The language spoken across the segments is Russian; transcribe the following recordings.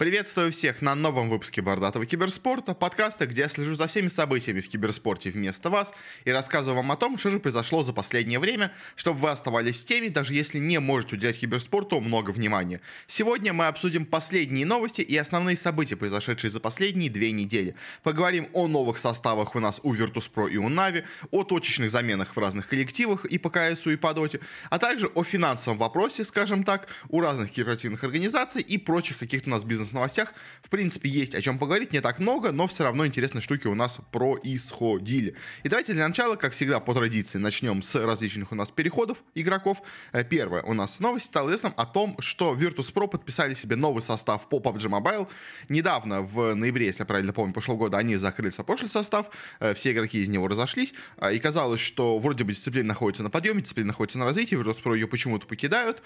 Приветствую всех на новом выпуске Бордатого киберспорта, подкаста, где я слежу за всеми событиями в киберспорте вместо вас и рассказываю вам о том, что же произошло за последнее время, чтобы вы оставались в теме, даже если не можете уделять киберспорту много внимания. Сегодня мы обсудим последние новости и основные события, произошедшие за последние две недели. Поговорим о новых составах у нас у Virtus.pro и у Na'Vi, о точечных заменах в разных коллективах и по КСУ и по Доте, а также о финансовом вопросе, скажем так, у разных киберспортивных организаций и прочих каких-то у нас бизнес новостях, в принципе, есть о чем поговорить, не так много, но все равно интересные штуки у нас происходили. И давайте для начала, как всегда, по традиции, начнем с различных у нас переходов игроков. Э, первое у нас новость стала известным о том, что Virtus.pro подписали себе новый состав по PUBG Mobile. Недавно, в ноябре, если я правильно помню, прошлого года, они закрыли свой прошлый состав, э, все игроки из него разошлись, э, и казалось, что вроде бы дисциплина находится на подъеме, дисциплина находится на развитии, Virtus.pro ее почему-то покидают.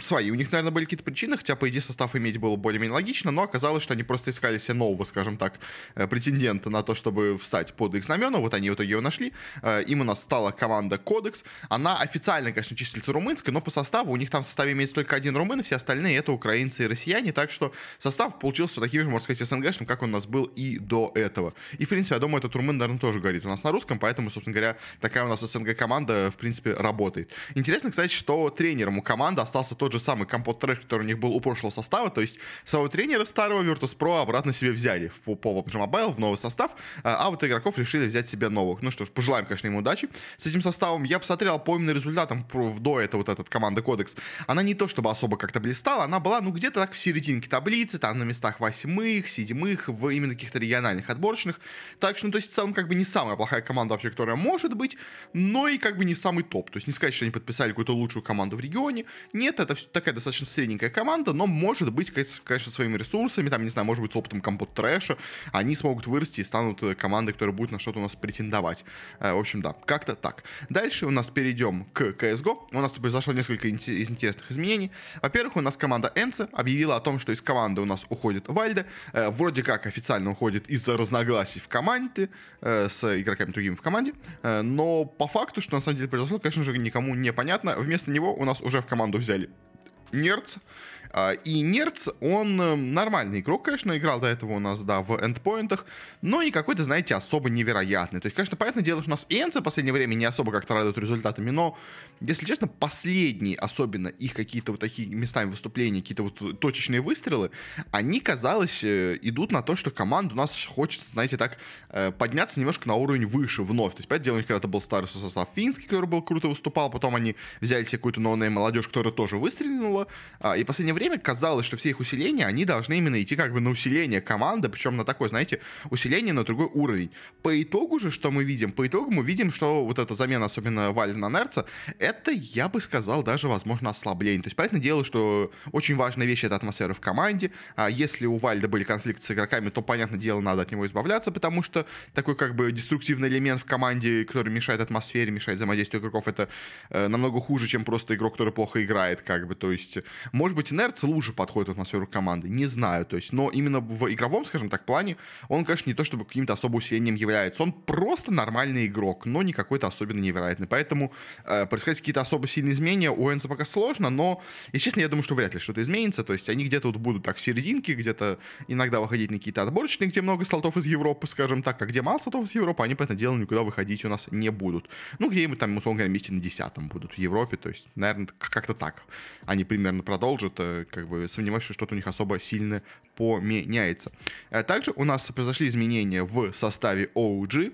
Свои у них, наверное, были какие-то причины, хотя, по идее, состав иметь было более-менее логично, но оказалось, что они просто искали себе нового, скажем так, э, претендента на то, чтобы встать под их знамена. Вот они в итоге его нашли. Э, им у нас стала команда Кодекс. Она официально, конечно, числится румынской, но по составу у них там в составе имеется только один румын, все остальные это украинцы и россияне, так что состав получился таким же, можно сказать, СНГшным, как он у нас был и до этого. И, в принципе, я думаю, этот румын, наверное, тоже говорит у нас на русском, поэтому, собственно говоря, такая у нас СНГ команда, в принципе, работает. Интересно, кстати, что тренером у команды остался тот же самый Компот Трэш, который у них был у прошлого состава, то есть своего тренера старого Virtus.pro обратно себе взяли в, PUBG Mobile в новый состав, а, а вот игроков решили взять себе новых. Ну что ж, пожелаем, конечно, им удачи. С этим составом я посмотрел по именно результатам до этого вот этот команда Кодекс. Она не то чтобы особо как-то блистала, она была, ну, где-то так в серединке таблицы, там на местах восьмых, седьмых, в именно каких-то региональных отборочных. Так что, ну, то есть, в целом, как бы не самая плохая команда вообще, которая может быть, но и как бы не самый топ. То есть, не сказать, что они подписали какую-то лучшую команду в регионе. Нет, это такая достаточно средненькая команда, но может быть, конечно, своими ресурсами, там, не знаю, может быть, с опытом компот трэша, они смогут вырасти и станут э, командой, которая будет на что-то у нас претендовать. Э, в общем, да, как-то так. Дальше у нас перейдем к CSGO. У нас тут произошло несколько интересных изменений. Во-первых, у нас команда Энса объявила о том, что из команды у нас уходит Вальда. Э, вроде как официально уходит из-за разногласий в команде с игроками другими в команде. Но по факту, что на самом деле произошло, конечно же, никому не понятно. Вместо него у нас уже в команду взяли Нерц. А, и Нерц, он э, нормальный игрок, конечно, играл до этого у нас, да, в эндпоинтах, но не какой-то, знаете, особо невероятный. То есть, конечно, понятное дело, что у нас Энцы в последнее время не особо как-то радуют результатами, но, если честно, последние, особенно их какие-то вот такие местами выступления, какие-то вот точечные выстрелы, они, казалось, э, идут на то, что команда у нас хочет, знаете, так, э, подняться немножко на уровень выше вновь. То есть, понятное дело, когда-то был старый состав финский, который был круто выступал, потом они взяли себе какую-то новую молодежь, которая тоже выстрелила, а, и в последнее время казалось, что все их усиления, они должны именно идти как бы на усиление команды, причем на такой, знаете, усиление на другой уровень. По итогу же, что мы видим? По итогу мы видим, что вот эта замена, особенно Вальда на Нерца, это, я бы сказал, даже, возможно, ослабление. То есть, понятное дело, что очень важная вещь — это атмосфера в команде. А если у Вальда были конфликты с игроками, то, понятное дело, надо от него избавляться, потому что такой как бы деструктивный элемент в команде, который мешает атмосфере, мешает взаимодействию игроков, это э, намного хуже, чем просто игрок, который плохо играет, как бы. То есть, может быть, Нерц лучше подходит в атмосферу команды, не знаю, то есть, но именно в игровом, скажем так, плане, он, конечно, не то чтобы каким-то особым усилением является, он просто нормальный игрок, но не какой-то особенно невероятный, поэтому э, происходить какие-то особо сильные изменения у Энса пока сложно, но, если честно, я думаю, что вряд ли что-то изменится, то есть, они где-то вот будут так в серединке, где-то иногда выходить на какие-то отборочные, где много слотов из Европы, скажем так, а где мало слотов из Европы, они, по этому делу, никуда выходить у нас не будут. Ну, где-нибудь там, условно говоря, месте на десятом будут в Европе, то есть, наверное, как-то так они примерно продолжат, э, как бы сомневаюсь, что что-то у них особо сильно поменяется. Э, также у нас произошли изменения в составе OG.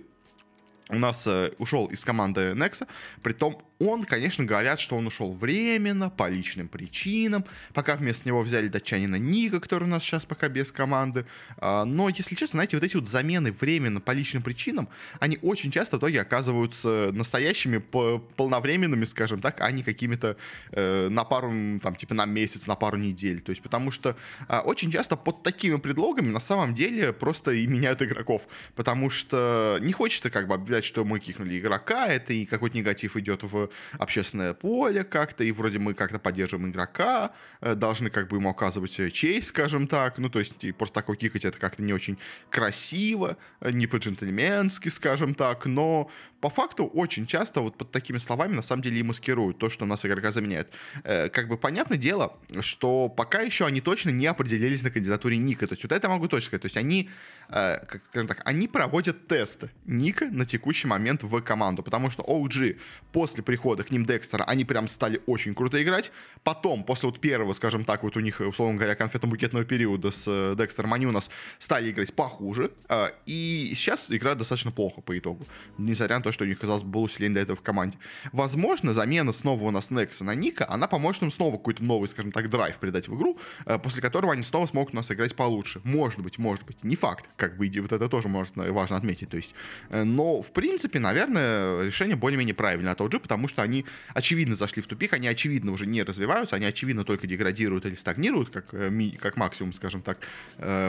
У нас э, ушел из команды Nexa, при том он, конечно, говорят, что он ушел временно, по личным причинам, пока вместо него взяли датчанина Ника, который у нас сейчас пока без команды. А, но, если честно, знаете, вот эти вот замены временно по личным причинам, они очень часто в итоге оказываются настоящими, полновременными, скажем так, а не какими-то э, на пару, там, типа на месяц, на пару недель. То есть, потому что а, очень часто под такими предлогами на самом деле просто и меняют игроков. Потому что не хочется как бы объявлять, что мы кикнули игрока, это и какой-то негатив идет в общественное поле как-то, и вроде мы как-то поддерживаем игрока, э, должны как бы ему оказывать э, честь, скажем так, ну, то есть просто так кикать это как-то не очень красиво, э, не по-джентльменски, скажем так, но по факту очень часто вот под такими словами на самом деле и маскируют то, что нас игрока заменяет. Э, как бы понятное дело, что пока еще они точно не определились на кандидатуре Ника. То есть вот это могу точно сказать. То есть они, э, как, скажем так, они проводят тесты Ника на текущий момент в команду. Потому что OG после прихода к ним Декстера, они прям стали очень круто играть. Потом, после вот первого, скажем так, вот у них, условно говоря, конфетно-букетного периода с э, Декстером, они у нас стали играть похуже. Э, и сейчас играют достаточно плохо по итогу. Несмотря на то, что у них, казалось бы, было усиление до этого в команде. Возможно, замена снова у нас Некса на Ника, она поможет им снова какой-то новый, скажем так, драйв придать в игру, после которого они снова смогут у нас играть получше. Может быть, может быть. Не факт, как бы, вот это тоже можно, важно отметить. То есть, э, но, в принципе, наверное, решение более-менее правильное от OG, потому что они, очевидно, зашли в тупик, они, очевидно, уже не развиваются, они, очевидно, только деградируют или стагнируют, как, э, как максимум, скажем так.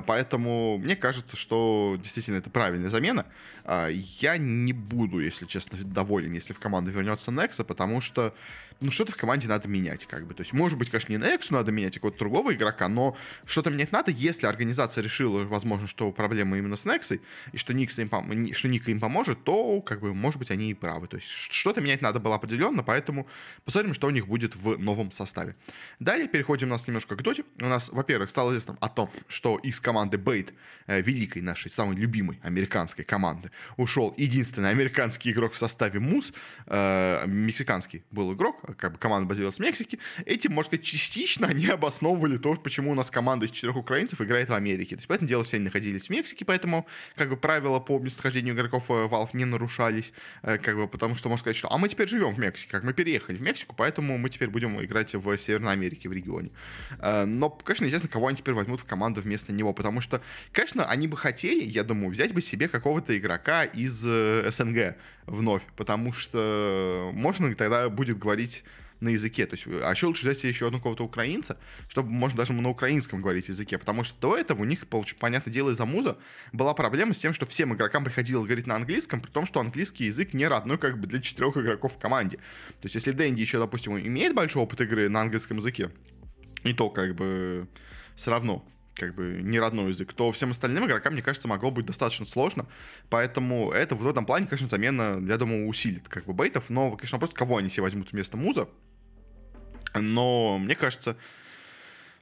Поэтому мне кажется, что действительно это правильная замена. А, я не буду, если честно, доволен, если в команду вернется Некса, потому что ну, что-то в команде надо менять, как бы. То есть, может быть, конечно, не Нексу надо менять, а какого-то другого игрока, но что-то менять надо, если организация решила, возможно, что проблема именно с Нексой, и что, Никс им пом- что Ника им поможет, то, как бы, может быть, они и правы. То есть, что-то менять надо было определенно, поэтому посмотрим, что у них будет в новом составе. Далее переходим у нас немножко к доте. У нас, во-первых, стало известно о том, что из команды Бейт, э, великой нашей, самой любимой американской команды, ушел единственный американский игрок в составе МУС, э, мексиканский был игрок, как бы команда базировалась в Мексике, этим, можно сказать, частично они обосновывали то, почему у нас команда из четырех украинцев играет в Америке. То есть, поэтому дело все они находились в Мексике, поэтому, как бы, правила по местохождению игроков э, Valve не нарушались, э, как бы, потому что, можно сказать, что, а мы теперь живем в Мексике, как мы переехали в Мексику, поэтому мы теперь будем играть в Северной Америке, в регионе. Э, но, конечно, естественно, кого они теперь возьмут в команду вместо него, потому что, конечно, они бы хотели, я думаю, взять бы себе какого-то игрока из СНГ вновь, потому что можно тогда будет говорить на языке. То есть, а еще лучше взять еще одного какого-то украинца, чтобы можно даже на украинском говорить языке. Потому что до этого у них, понятное дело, из-за муза была проблема с тем, что всем игрокам приходилось говорить на английском, при том, что английский язык не родной как бы для четырех игроков в команде. То есть, если Дэнди еще, допустим, имеет большой опыт игры на английском языке, и то как бы все равно как бы не родной язык, то всем остальным игрокам, мне кажется, могло быть достаточно сложно. Поэтому это в этом плане, конечно, замена, я думаю, усилит как бы бейтов. Но, конечно, просто кого они себе возьмут вместо муза. Но мне кажется,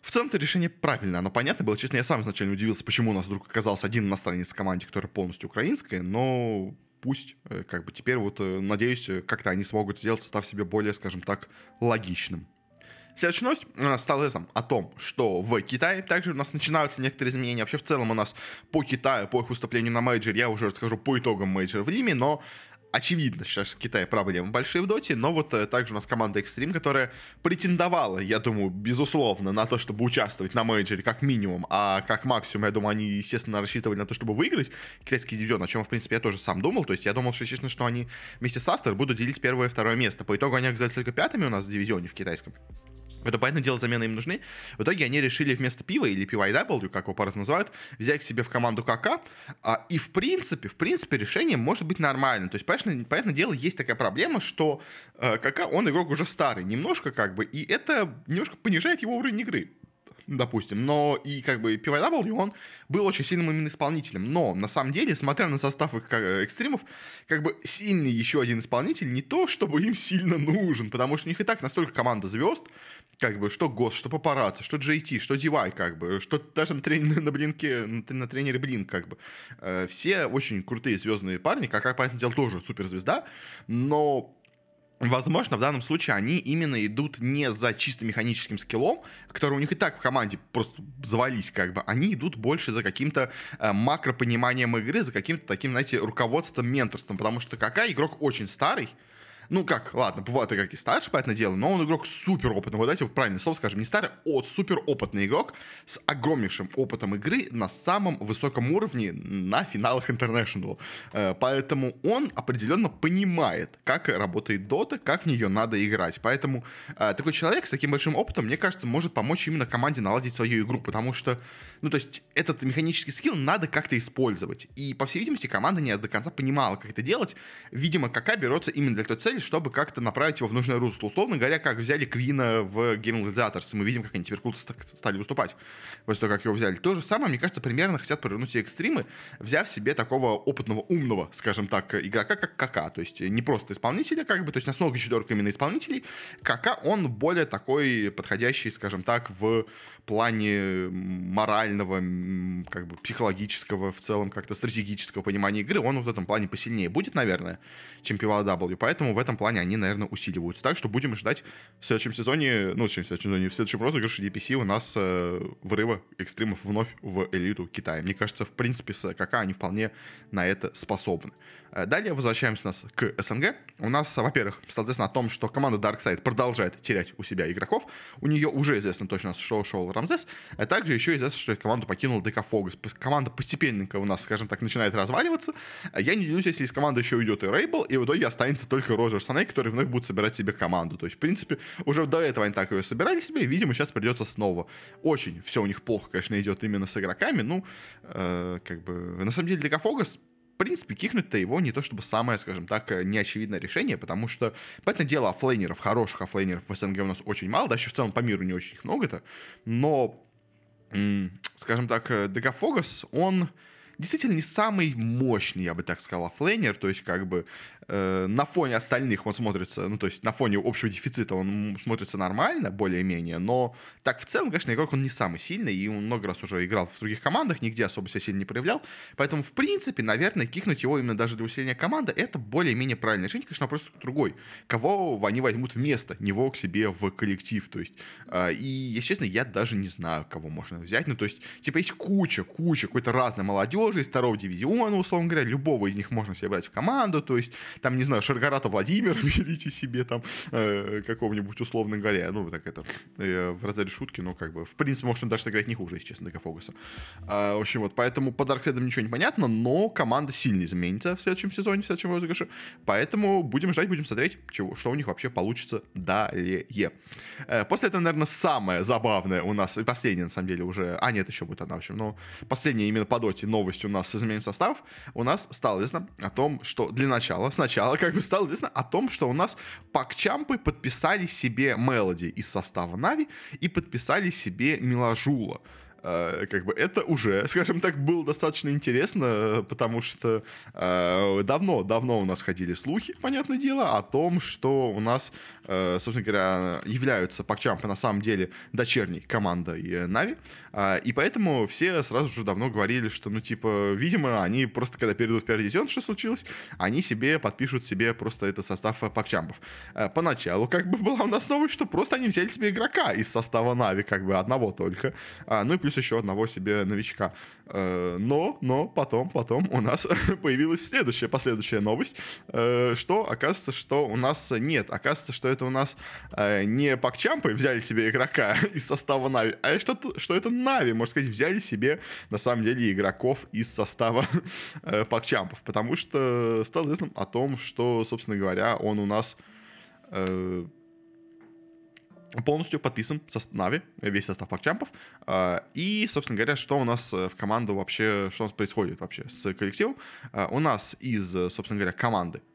в целом-то решение правильное. Оно понятно было. Честно, я сам изначально удивился, почему у нас вдруг оказался один иностранец в команде, которая полностью украинская, но пусть, э, как бы теперь вот, э, надеюсь, как-то они смогут сделать состав себе более, скажем так, логичным. Следующая новость стала известна о том, что в Китае также у нас начинаются некоторые изменения. Вообще, в целом у нас по Китаю, по их выступлению на мейджоре, я уже расскажу по итогам мейджора в Лиме, но очевидно, сейчас в Китае проблемы большие в доте, но вот э, также у нас команда Xtreme, которая претендовала, я думаю, безусловно, на то, чтобы участвовать на мейджоре как минимум, а как максимум, я думаю, они, естественно, рассчитывали на то, чтобы выиграть китайский дивизион, о чем, в принципе, я тоже сам думал, то есть я думал, что, естественно, что они вместе с Aster будут делить первое и второе место. По итогу они оказались только пятыми у нас в дивизионе в китайском. Это, понятное дело, замены им нужны. В итоге они решили вместо пива или PYW, как его по называют, взять к себе в команду КК. А, и в принципе, в принципе, решение может быть нормальным. То есть, понятное, понятное дело, есть такая проблема, что э, КК, он игрок уже старый немножко, как бы, и это немножко понижает его уровень игры допустим, но и как бы PYW, он был очень сильным именно исполнителем, но на самом деле, смотря на состав их э, экстримов, как бы сильный еще один исполнитель не то, чтобы им сильно нужен, потому что у них и так настолько команда звезд, как бы, что ГОС, что Папарацци, что JT, что DY, как бы, что даже на, трени- на блинке, на тренере Блинк, как бы. Э, все очень крутые звездные парни, как, понятное дело, тоже суперзвезда, но Возможно, в данном случае они именно идут не за чисто механическим скиллом, который у них и так в команде просто завались, как бы. Они идут больше за каким-то э, макропониманием игры, за каким-то таким, знаете, руководством, менторством. Потому что какая игрок очень старый, ну как, ладно, бывают игроки старше, понятное дело, но он игрок супер опытный. Вот давайте правильное слово скажем, не старый, а супер опытный игрок с огромнейшим опытом игры на самом высоком уровне на финалах International. Э, поэтому он определенно понимает, как работает Dota, как в нее надо играть. Поэтому э, такой человек с таким большим опытом, мне кажется, может помочь именно команде наладить свою игру, потому что ну, то есть этот механический скилл надо как-то использовать. И, по всей видимости, команда не до конца понимала, как это делать. Видимо, какая берется именно для той цели, чтобы как-то направить его в нужное русло. Условно говоря, как взяли Квина в Game Gladiators, и мы видим, как они теперь круто стали выступать после того, как его взяли. То же самое, мне кажется, примерно хотят повернуть все экстримы, взяв себе такого опытного, умного, скажем так, игрока, как Кака. То есть не просто исполнителя, как бы, то есть у нас много четверок именно исполнителей. Кака, он более такой подходящий, скажем так, в плане морального, как бы психологического, в целом как-то стратегического понимания игры, он в этом плане посильнее будет, наверное, чем PWW. Поэтому в этом плане они, наверное, усиливаются. Так что будем ждать в следующем сезоне, ну, в следующем сезоне, в следующем розыгрыше DPC у нас э, врыва экстримов вновь в элиту Китая. Мне кажется, в принципе, с КК они вполне на это способны. Э, далее возвращаемся у нас к СНГ. У нас, во-первых, соответственно, о том, что команда Darkseid продолжает терять у себя игроков. У нее уже известно точно, что ушел Рамзес. А также еще известно, что команду покинул ДК Фогас. Команда постепенненько у нас, скажем так, начинает разваливаться. Я не делюсь, если из команды еще уйдет и Рейбл, и в итоге останется только Роджер Саней, который вновь будет собирать себе команду. То есть, в принципе, уже до этого они так ее собирали себе, и, видимо, сейчас придется снова. Очень все у них плохо, конечно, идет именно с игроками. Ну, э, как бы, на самом деле, ДК Фогас принципе, кикнуть-то его не то чтобы самое, скажем так, э, неочевидное решение, потому что, понятное дело, оффлейнеров, хороших оффлейнеров в СНГ у нас очень мало, да, еще в целом по миру не очень их много-то, но, скажем так, э, DkPhobos, он действительно не самый мощный, я бы так сказал, оффлейнер, то есть как бы э, на фоне остальных он смотрится, ну, то есть на фоне общего дефицита он смотрится нормально, более-менее, но так в целом, конечно, игрок он не самый сильный, и он много раз уже играл в других командах, нигде особо себя сильно не проявлял, поэтому, в принципе, наверное, кикнуть его именно даже для усиления команды, это более-менее правильное решение, конечно, вопрос другой. Кого они возьмут вместо него к себе в коллектив, то есть, э, и, если честно, я даже не знаю, кого можно взять, ну, то есть, типа, есть куча, куча какой-то разной молодежи из второго дивизиона, условно говоря, любого из них можно себе брать в команду, то есть, там, не знаю, Шаргарата Владимира берите себе там э, какого-нибудь, условно говоря, ну, так это, э, в разрезе шутки, но как бы, в принципе, может он даже сыграть не хуже, если честно, для Фогуса. А, в общем, вот, поэтому по Дарксайдам ничего не понятно, но команда сильно изменится в следующем сезоне, в следующем розыгрыше, поэтому будем ждать, будем смотреть, чего, что у них вообще получится далее. Э, после этого, наверное, самое забавное у нас, и последнее, на самом деле, уже, а, нет, еще будет одна, в общем, но последняя именно по доте новость у нас с изменением состав, у нас стало известно о том, что для начала, сначала как бы стало известно о том, что у нас пакчампы подписали себе Мелоди из состава Нави и подписали себе Миложула. Uh, как бы это уже, скажем так, было достаточно интересно, потому что uh, давно, давно у нас ходили слухи, понятное дело, о том, что у нас, собственно говоря, являются Пакчампы на самом деле дочерней командой Нави. А, и поэтому все сразу же давно говорили, что, ну, типа, видимо, они просто, когда перейдут в первый дивизион, что случилось, они себе подпишут себе просто это состав э, пакчампов. А, поначалу, как бы, была у нас новость, что просто они взяли себе игрока из состава Нави, как бы, одного только. А, ну, и плюс еще одного себе новичка. Но, но потом, потом у нас появилась следующая, последующая новость, что оказывается, что у нас нет. Оказывается, что это у нас не пакчампы взяли себе игрока из состава Нави, а что, что это Нави, можно сказать, взяли себе, на самом деле, игроков из состава э, Пакчампов, потому что стало известно о том, что, собственно говоря, он у нас э, полностью подписан со Нави, весь состав Пакчампов. Э, и, собственно говоря, что у нас в команду вообще, что у нас происходит вообще с коллективом. Э, у нас из, собственно говоря, команды э,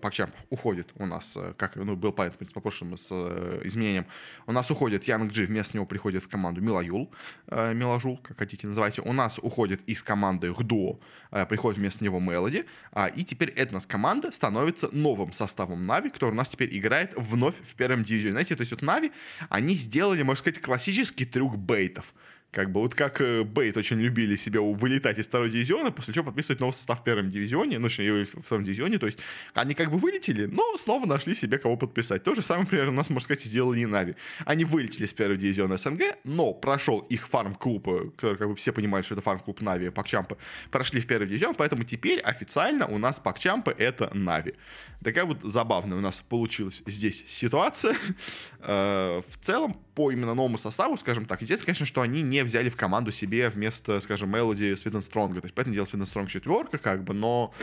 Пакчамп уходит у нас, э, как ну, был понятно, в принципе, по прошлому с э, изменением. У нас уходит Янг Джи, вместо него приходит в команду Милаюл, э, Милажул, как хотите называйте. У нас уходит из команды Гдо, э, приходит вместо него Мелоди. Э, и теперь эта нас команда становится новым составом Нави, который у нас теперь играет вновь в первом дивизионе. Знаете, то есть вот Нави, они сделали, можно сказать, классический трюк бейтов. Как бы вот как э, Бейт очень любили себе вылетать из второй дивизиона, после чего подписывать новый состав в первом дивизионе, ну, точнее, в втором дивизионе, то есть они как бы вылетели, но снова нашли себе кого подписать. То же самое, например, у нас, можно сказать, сделали и Нави. Они вылетели с первого дивизиона СНГ, но прошел их фарм-клуб, э, который, как бы все понимают, что это фарм-клуб Нави, Пакчампы, прошли в первый дивизион, поэтому теперь официально у нас Пакчампы это Нави. Такая вот забавная у нас получилась здесь ситуация. Э, в целом, по именно новому составу, скажем так, здесь, конечно, что они не взяли в команду себе вместо, скажем, Мелоди Свиден Стронга. То есть, поэтому дело Свиден Стронг четверка, как бы, но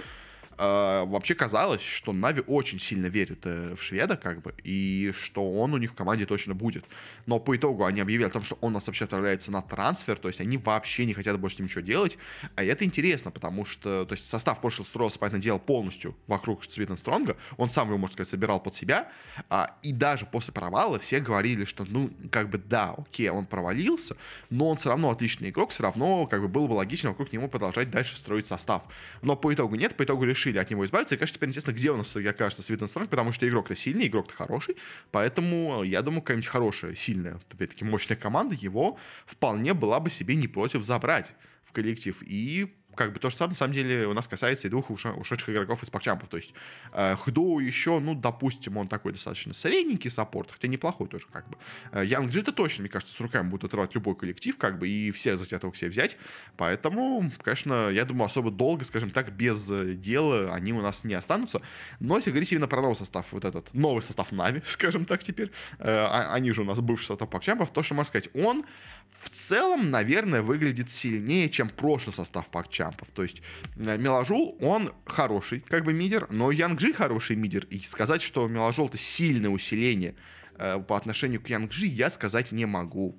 э, вообще казалось, что Нави очень сильно верит э, в шведа, как бы, и что он у них в команде точно будет. Но по итогу они объявили о том, что он у нас вообще отправляется на трансфер, то есть они вообще не хотят больше ничего делать. А это интересно, потому что, то есть состав прошлого строился, понятное дело, полностью вокруг Свитен Стронга. Он сам его, можно сказать, собирал под себя. А, и даже после провала все говорили, что, ну, как бы, да, окей, он провалился, но он все равно отличный игрок, все равно, как бы, было бы логично вокруг него продолжать дальше строить состав. Но по итогу нет, по итогу решили от него избавиться. И, конечно, теперь интересно, где у нас в итоге окажется Свитен Стронг, потому что игрок-то сильный, игрок-то хороший. Поэтому, я думаю, какая-нибудь хорошая, сильная, опять-таки, мощная команда его вполне была бы себе не против забрать в коллектив. И как бы то же самое, на самом деле, у нас касается и двух ушедших игроков из пакчампов. То есть э, Хду еще, ну, допустим, он такой достаточно средненький саппорт, хотя неплохой тоже, как бы. Э, Янг Джита точно, мне кажется, с руками будет отрывать любой коллектив, как бы, и все захотят его к себе взять. Поэтому, конечно, я думаю, особо долго, скажем так, без дела они у нас не останутся. Но если говорить именно про новый состав, вот этот новый состав Нави, скажем так, теперь, э, а, они же у нас бывший состав пакчампов, то, что можно сказать, он в целом, наверное, выглядит сильнее, чем прошлый состав пакчампов. То есть э, Меложул, он хороший, как бы мидер, но Янгджи хороший мидер. И сказать, что Меложул это сильное усиление э, по отношению к Янгджи, я сказать не могу.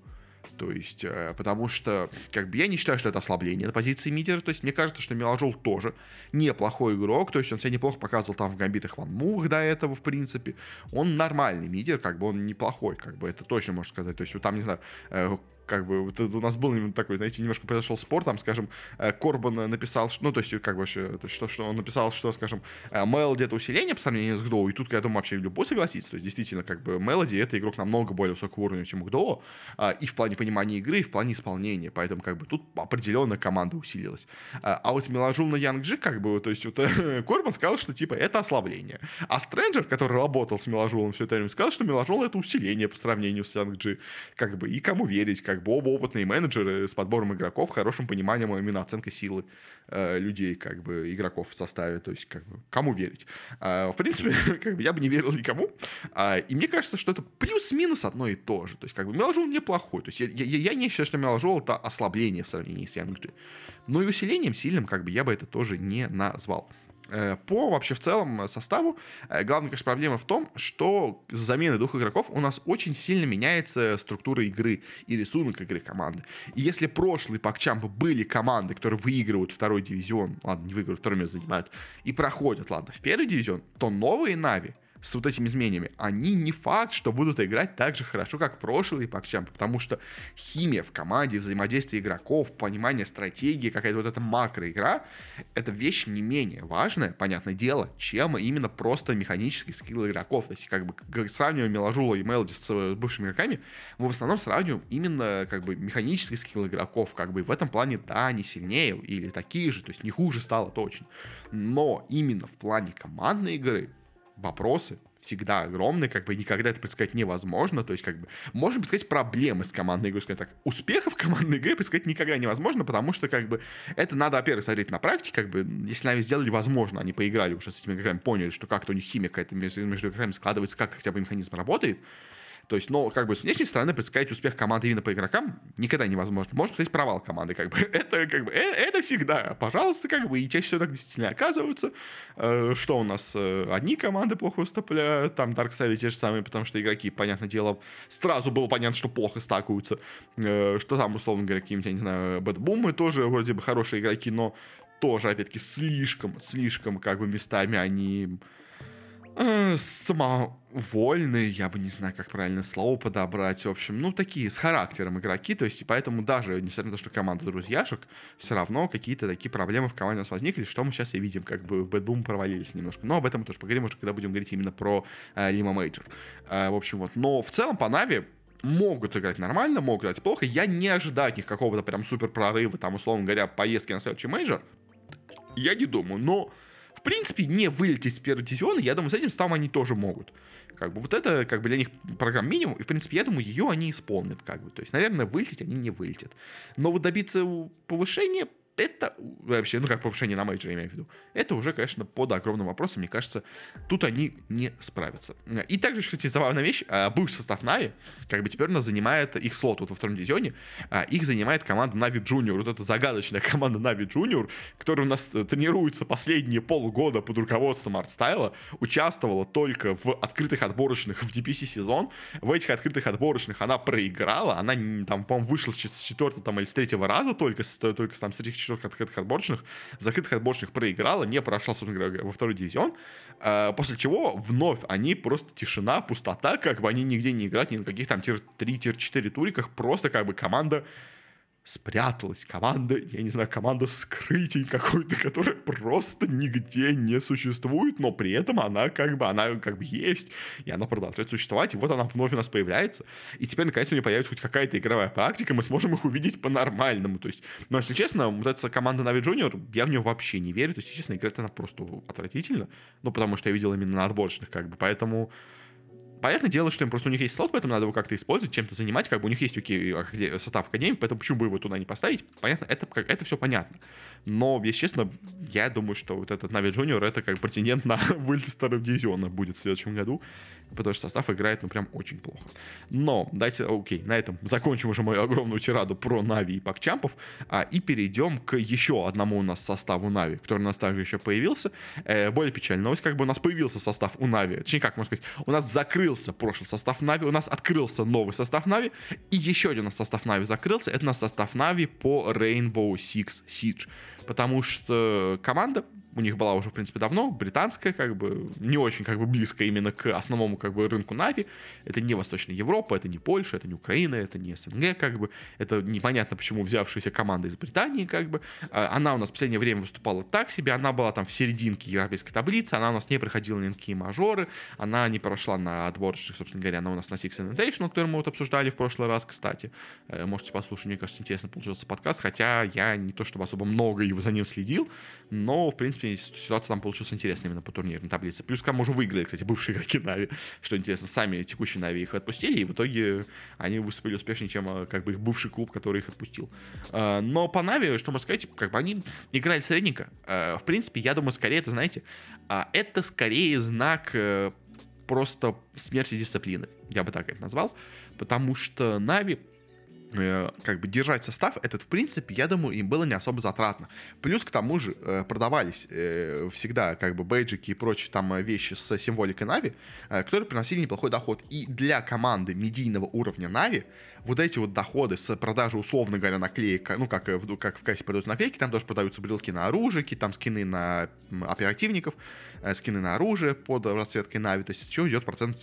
То есть, э, потому что, как бы, я не считаю, что это ослабление на позиции мидера. То есть, мне кажется, что Меложул тоже неплохой игрок. То есть, он себя неплохо показывал там в гамбитах Ван Мух до этого, в принципе. Он нормальный мидер, как бы, он неплохой, как бы, это точно можно сказать. То есть, вот там, не знаю, как бы вот у нас был именно такой, знаете, немножко произошел спор, там, скажем, э, Корбан написал, ну, то есть, как бы вообще, то есть, что, что он написал, что, скажем, Мелоди это усиление по сравнению с Гдоу, и тут, я думаю, вообще любой согласится, то есть, действительно, как бы, Мелоди это игрок намного более высокого уровня, чем Гдоу, а, и в плане понимания игры, и в плане исполнения, поэтому, как бы, тут определенно команда усилилась. А, а вот Меложул на Янгджи, как бы, то есть, вот Корбан сказал, что, типа, это ослабление, а Стрэнджер, который работал с Меложулом все это время, сказал, что Меложул это усиление по сравнению с Янгджи, как бы, и кому верить, как бы, оба опытные менеджеры с подбором игроков, хорошим пониманием именно оценка силы э, людей, как бы, игроков в составе, то есть, как бы, кому верить. А, в принципе, как бы, я бы не верил никому, а, и мне кажется, что это плюс-минус одно и то же, то есть, как бы, Меложул неплохой, то есть, я, я, я не считаю, что Меложул это ослабление в сравнении с Янгджи, но и усилением сильным, как бы, я бы это тоже не назвал. Э, по вообще в целом составу э, главная, конечно, проблема в том, что с заменой двух игроков у нас очень сильно меняется структура игры и рисунок игры команды. И если прошлые пакчампы были команды, которые выигрывают второй дивизион, ладно, не выигрывают, второй место занимают, и проходят, ладно, в первый дивизион, то новые Нави с вот этими изменениями, они не факт, что будут играть так же хорошо, как прошлые пакчампы, потому что химия в команде, взаимодействие игроков, понимание стратегии, какая-то вот эта макроигра, это вещь не менее важная, понятное дело, чем именно просто механический скилл игроков. То есть, как бы, как сравниваем Меложула и Мелоди с э, бывшими игроками, мы в основном сравниваем именно, как бы, механический скилл игроков, как бы, в этом плане, да, они сильнее или такие же, то есть, не хуже стало точно. Но именно в плане командной игры вопросы всегда огромные, как бы никогда это предсказать невозможно, то есть как бы можно предсказать проблемы с командной игрой, скажем так. Успехов командной игры предсказать никогда невозможно, потому что как бы это надо, во-первых, смотреть на практике, как бы если они сделали возможно, они поиграли уже с этими игроками, поняли, что как-то у них химия какая-то между, игроками складывается, как хотя бы механизм работает, то есть, но как бы с внешней стороны предсказать успех команды именно по игрокам никогда невозможно. Может быть провал команды, как бы. Это как бы э, это всегда, пожалуйста, как бы, и чаще всего так действительно оказываются. Э, что у нас? Э, одни команды плохо выступляют, там Dark Side те же самые, потому что игроки, понятное дело, сразу было понятно, что плохо стакаются. Что там, условно говоря, какие-нибудь, я не знаю, Бэтбумы тоже вроде бы хорошие игроки, но тоже, опять-таки, слишком, слишком, как бы, местами они э, самовольные, я бы не знаю, как правильно слово подобрать, в общем, ну, такие с характером игроки, то есть, и поэтому даже, несмотря на то, что команда друзьяшек, все равно какие-то такие проблемы в команде у нас возникли, что мы сейчас и видим, как бы BetBoom провалились немножко, но об этом мы тоже поговорим уже, когда будем говорить именно про э, Лима Мейджор. Э, в общем, вот, но в целом по Нави могут играть нормально, могут играть плохо. Я не ожидаю от них какого-то прям супер прорыва, там, условно говоря, поездки на следующий мейджор. Я не думаю, но в принципе, не вылететь с первого дивизиона, я думаю, с этим составом они тоже могут. Как бы вот это, как бы для них программа минимум, и, в принципе, я думаю, ее они исполнят, как бы. То есть, наверное, вылететь они не вылетят. Но вот добиться повышения это вообще, ну как повышение на мейджор, я имею в виду, это уже, конечно, под огромным вопросом, мне кажется, тут они не справятся. И также, кстати, забавная вещь, а, бывший состав Нави, как бы теперь у нас занимает их слот вот во втором дивизионе, а, их занимает команда Нави Junior, вот эта загадочная команда Нави Junior, которая у нас э, тренируется последние полгода под руководством Артстайла, участвовала только в открытых отборочных в DPC сезон, в этих открытых отборочных она проиграла, она там, по-моему, вышла с четвертого там, или с третьего раза только, только там, с этих четырех открытых отборочных, в закрытых отборочных проиграла, не прошла, собственно говоря, во второй дивизион, а, после чего вновь они просто тишина, пустота, как бы они нигде не играют, ни на каких там тир-3-4 туриках, просто как бы команда спряталась команда, я не знаю, команда скрытий какой-то, которая просто нигде не существует, но при этом она как бы, она как бы есть, и она продолжает существовать, и вот она вновь у нас появляется, и теперь наконец у нее появится хоть какая-то игровая практика, мы сможем их увидеть по-нормальному, то есть, но если честно, вот эта команда Navi Junior, я в нее вообще не верю, то есть, честно, играть она просто отвратительно, ну, потому что я видел именно на отборочных, как бы, поэтому Понятное дело, что им просто у них есть слот, поэтому надо его как-то использовать, чем-то занимать, как бы у них есть окей, состав академии, поэтому почему бы его туда не поставить? Понятно, это, это все понятно. Но, если честно, я думаю, что вот этот NaVi Junior это как претендент на вылет старого дивизиона будет в следующем году потому что состав играет, ну, прям очень плохо. Но, дайте, окей, на этом закончим уже мою огромную тираду про NaVi и Puckchamp ов, а, и перейдем к еще одному у нас составу NaVi, который у нас также еще появился. Э, более печальная новость, как бы у нас появился состав у NaVi, точнее, как можно сказать, у нас закрылся прошлый состав NaVi, у нас открылся новый состав NaVi, и еще один у нас состав Нави закрылся, это у нас состав Нави по Rainbow Six Siege, потому что команда у них была уже, в принципе, давно, британская, как бы, не очень, как бы, близко именно к основному, как бы, рынку Нави. Это не Восточная Европа, это не Польша, это не Украина, это не СНГ, как бы. Это непонятно, почему взявшаяся команда из Британии, как бы. А, она у нас в последнее время выступала так себе, она была там в серединке европейской таблицы, она у нас не проходила ни на какие мажоры, она не прошла на отборочных, собственно говоря, она у нас на Six Invitational, который мы вот обсуждали в прошлый раз, кстати. Э, можете послушать, мне кажется, интересно получился подкаст, хотя я не то чтобы особо много его за ним следил, но, в принципе, принципе, ситуация там получилась интересная именно по турнирной таблице. Плюс к тому же выиграли, кстати, бывшие игроки Нави, что интересно, сами текущие Нави их отпустили, и в итоге они выступили успешнее, чем э, как бы их бывший клуб, который их отпустил. Э, но по Нави, что можно сказать, как бы они играли средненько. Э, в принципе, я думаю, скорее, это, знаете, это скорее знак просто смерти дисциплины, я бы так это назвал, потому что Нави Э, как бы держать состав, этот, в принципе, я думаю, им было не особо затратно. Плюс, к тому же, э, продавались э, всегда как бы бейджики и прочие там вещи с символикой Нави, которые приносили неплохой доход. И для команды медийного уровня Нави вот эти вот доходы с продажи, условно говоря, наклеек, ну, как, в, как в кассе продаются наклейки, там тоже продаются брелки на оружие, там скины на оперативников, скины на оружие под расцветкой Нави, то есть еще идет процент.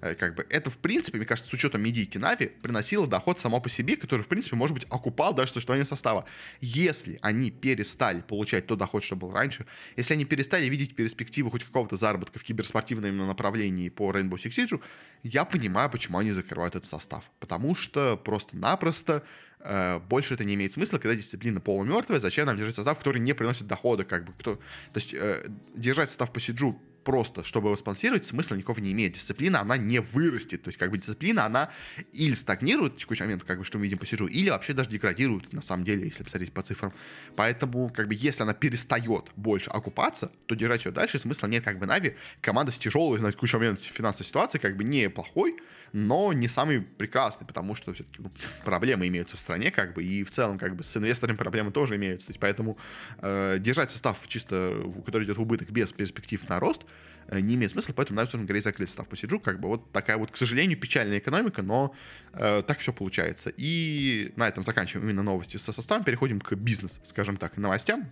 Э, как бы это, в принципе, мне кажется, с учетом медийки Нави, приносило доход само по себе, который, в принципе, может быть, окупал даже существование состава. Если они перестали получать тот доход, что был раньше, если они перестали видеть перспективы хоть какого-то заработка в киберспортивном направлении по Rainbow Six Siege, я понимаю, почему они закрывают этот состав. Потому что просто-напросто э, больше это не имеет смысла, когда дисциплина полумертвая, зачем нам держать состав, который не приносит дохода, как бы, кто... То есть э, держать состав по Сиджу просто, чтобы его спонсировать, смысла никакого не имеет. Дисциплина, она не вырастет. То есть, как бы, дисциплина, она или стагнирует в текущий момент, как бы, что мы видим по сижу, или вообще даже деградирует, на самом деле, если посмотреть по цифрам. Поэтому, как бы, если она перестает больше окупаться, то держать ее дальше смысла нет. Как бы, Нави, команда с тяжелой, на текущий момент финансовой ситуации, как бы, не плохой, но не самый прекрасный, потому что все-таки ну, проблемы имеются в стране, как бы, и в целом, как бы, с инвесторами проблемы тоже имеются. То есть, поэтому э, держать состав чисто, который идет в убыток без перспектив на рост, не имеет смысла, поэтому надо, собственно говоря, закрыть состав посиджу. Как бы вот такая вот, к сожалению, печальная экономика, но э, так все получается. И на этом заканчиваем именно новости со составом, переходим к бизнес, скажем так, новостям.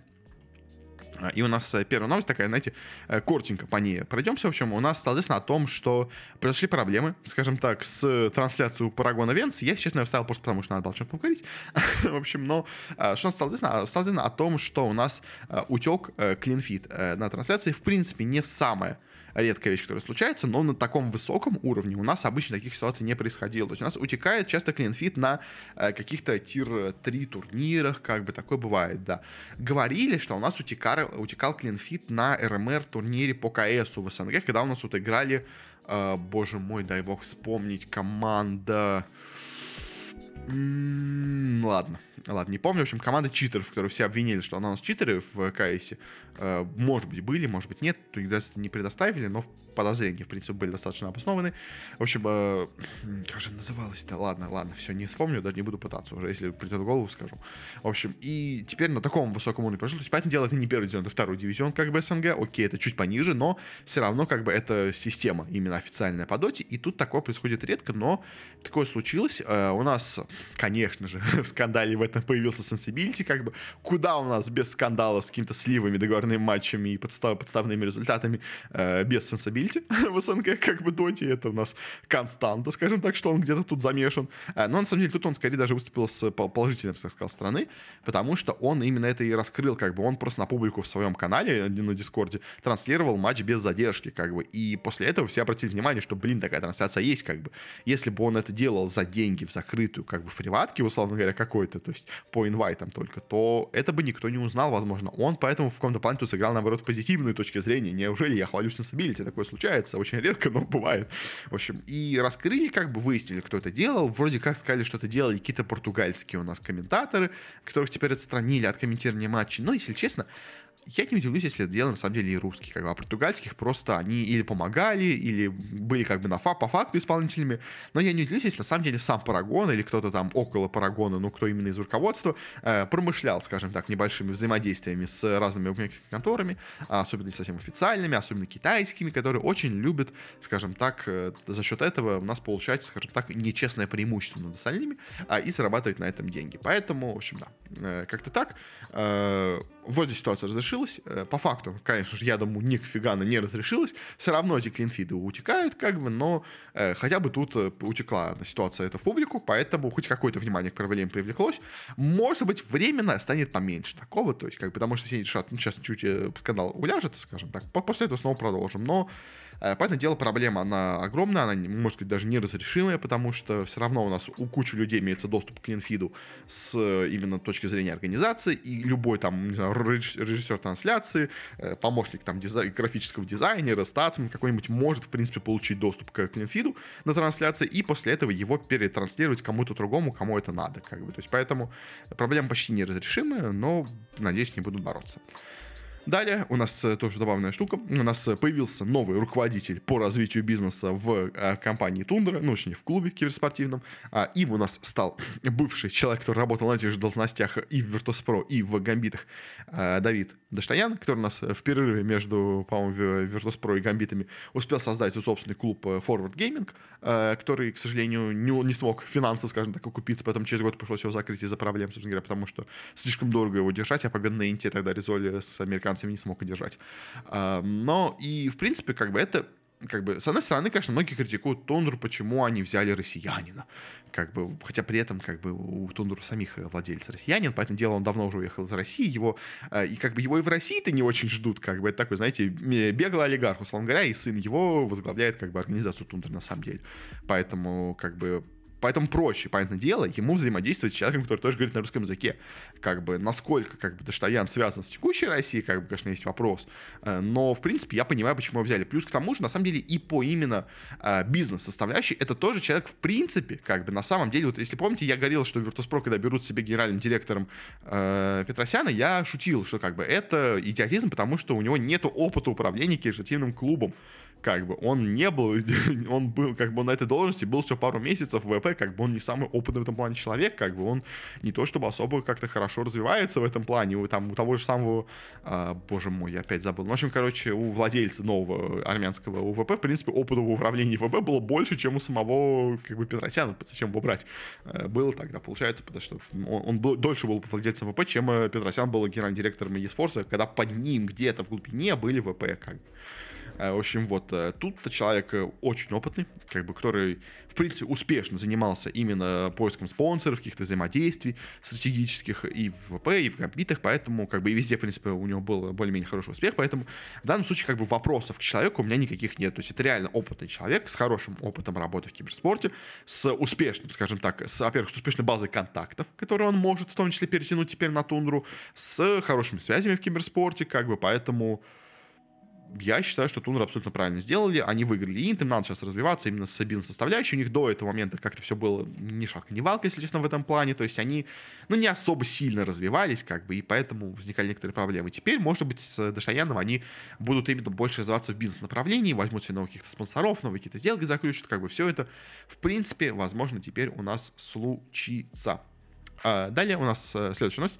А, и у нас э, первая новость такая, знаете, э, коротенько по ней пройдемся. В общем, у нас, соответственно, о том, что произошли проблемы, скажем так, с трансляцией Paragon Events. Я, честно, вставил просто потому, что надо было о чем поговорить. в общем, но что известно? Стало известно о том, что у нас утек clean feed на трансляции. В принципе, не самое редкая вещь, которая случается, но на таком высоком уровне у нас обычно таких ситуаций не происходило. То есть у нас утекает часто clean feed на э, каких-то tier-3 турнирах, как бы такое бывает, да. Говорили, что у нас утекал, утекал клинфит на РМР турнире по КСу в СНГ, когда у нас вот играли, э, боже мой, дай бог вспомнить, команда... М-м, ладно, ладно, не помню, в общем, команда читеров, которые все обвинили, что она у нас читеры в КС, э, может быть, были, может быть, нет, то их не предоставили, но подозрения, в принципе, были достаточно обоснованы. В общем, э, как же называлось-то? Ладно, ладно, все, не вспомню, даже не буду пытаться уже, если придет в голову, скажу. В общем, и теперь на таком высоком уровне прошел. То есть, понятное дело, это не первый дивизион, это второй дивизион, как бы СНГ, окей, это чуть пониже, но все равно, как бы, это система именно официальная по доте, и тут такое происходит редко, но такое случилось. Э, у нас, конечно же, в скандале в этом появился Sensibility, как бы, куда у нас без скандалов с какими-то сливами, договорными матчами и подстав, подставными результатами, э, без Sensibility в СНГ, как бы доте, это у нас константа, скажем так, что он где-то тут замешан. Э, но на самом деле тут он скорее даже выступил с положительной, так сказать, стороны, потому что он именно это и раскрыл, как бы, он просто на публику в своем канале на Дискорде транслировал матч без задержки, как бы, и после этого все обратили внимание, что, блин, такая трансляция есть, как бы. Если бы он это делал за деньги в закрытую, как бы, в условно говоря, какой-то, то есть по инвайтам только, то это бы никто не узнал, возможно. Он поэтому в каком-то плане тут сыграл, наоборот, с позитивной точки зрения. Неужели я хвалю Sensibility? Такое случается очень редко, но бывает. В общем, и раскрыли, как бы выяснили, кто это делал. Вроде как сказали, что это делали какие-то португальские у нас комментаторы, которых теперь отстранили от комментирования матчей. Но, если честно, я не удивлюсь, если это дело на самом деле и русских, как бы, а португальских просто они или помогали, или были как бы на фа по факту исполнителями, но я не удивлюсь, если на самом деле сам Парагон или кто-то там около Парагона, ну кто именно из руководства, э, промышлял, скажем так, небольшими взаимодействиями с разными конторами, особенно не совсем официальными, особенно китайскими, которые очень любят, скажем так, э, за счет этого у нас получается, скажем так, нечестное преимущество над остальными, а, и зарабатывать на этом деньги. Поэтому, в общем, да, э, как-то так. Э, вроде ситуация разрешилась. Э, по факту, конечно же, я думаю, нифига она не разрешилась. Все равно эти клинфиды утекают, как бы, но э, хотя бы тут э, утекла ситуация эта в публику, поэтому хоть какое-то внимание к проблеме привлеклось. Может быть, временно станет поменьше такого, то есть, как бы, потому что все решат, ну, сейчас чуть э, скандал уляжет, скажем так, после этого снова продолжим. Но понятное дело, проблема, она огромная, она, может быть, даже неразрешимая, потому что все равно у нас у кучи людей имеется доступ к линфиду с э, именно точки зрения организации, и любой там, не знаю, режиссер трансляции, э, помощник там дизай- графического дизайнера, статсмен какой-нибудь может, в принципе, получить доступ к линфиду на трансляции, и после этого его перетранслировать кому-то другому, кому это надо, как бы. То есть, поэтому проблема почти неразрешимая, но, надеюсь, не будут бороться. Далее у нас э, тоже забавная штука. У нас э, появился новый руководитель по развитию бизнеса в э, компании Тундра, ну, точнее, в клубе киберспортивном. А, им у нас стал бывший человек, который работал на этих же должностях и в Virtus.pro, и в Гамбитах, Давид Даштаян, который у нас в перерыве между, по-моему, Virtus.pro и Гамбитами успел создать свой собственный клуб Forward Gaming, который, к сожалению, не, не смог финансово, скажем так, окупиться, поэтому через год пришлось его закрыть из-за проблем, собственно говоря, потому что слишком дорого его держать, а победа на Инте тогда резоли с американцами американцами не смог удержать. А, но и, в принципе, как бы это как бы, с одной стороны, конечно, многие критикуют Тундру, почему они взяли россиянина. Как бы, хотя при этом, как бы, у Тундру самих владельца россиянин, поэтому дело он давно уже уехал из России, его, а, и как бы его и в России-то не очень ждут, как бы, это такой, знаете, беглый олигарх, условно говоря, и сын его возглавляет, как бы, организацию Тундра на самом деле. Поэтому, как бы, Поэтому проще, понятное дело, ему взаимодействовать с человеком, который тоже говорит на русском языке. Как бы, насколько, как бы, Даштаян связан с текущей Россией, как бы, конечно, есть вопрос. Э, но, в принципе, я понимаю, почему его взяли. Плюс к тому же, на самом деле, и по именно э, бизнес-составляющей, это тоже человек, в принципе, как бы, на самом деле, вот если помните, я говорил, что Virtus.pro, когда берут себе генеральным директором э, Петросяна, я шутил, что, как бы, это идиотизм, потому что у него нет опыта управления киберспортивным клубом как бы он не был, он был, как бы на этой должности был все пару месяцев в ВП, как бы он не самый опытный в этом плане человек, как бы он не то чтобы особо как-то хорошо развивается в этом плане, у, там, у того же самого, а, боже мой, я опять забыл, ну, в общем, короче, у владельца нового армянского УВП, в принципе, опыта в управлении ВП было больше, чем у самого, как бы, Петросяна, зачем его брать, э, было тогда, получается, потому что он, он был, дольше был владельцем ВП, чем э, Петросян был генеральным директором eSports, когда под ним где-то в глубине были ВП, как бы. Э, в общем, вот э, тут-то человек э, очень опытный, как бы, который, в принципе, успешно занимался именно поиском спонсоров, каких-то взаимодействий стратегических и в ВП, и в компитах, поэтому, как бы, и везде, в принципе, у него был более-менее хороший успех, поэтому в данном случае, как бы, вопросов к человеку у меня никаких нет. То есть это реально опытный человек с хорошим опытом работы в киберспорте, с успешным, скажем так, с, во-первых, с успешной базой контактов, которые он может в том числе перетянуть теперь на тундру, с хорошими связями в киберспорте, как бы, поэтому я считаю, что Тунер абсолютно правильно сделали. Они выиграли Инт, им надо сейчас развиваться именно с бизнес-составляющей. У них до этого момента как-то все было ни шаг, ни валка, если честно, в этом плане. То есть они, ну, не особо сильно развивались, как бы, и поэтому возникали некоторые проблемы. Теперь, может быть, с Дашаяном они будут именно больше развиваться в бизнес-направлении, возьмут себе новых каких-то спонсоров, новые какие-то сделки заключат, как бы все это, в принципе, возможно, теперь у нас случится. А далее у нас э, следующая новость.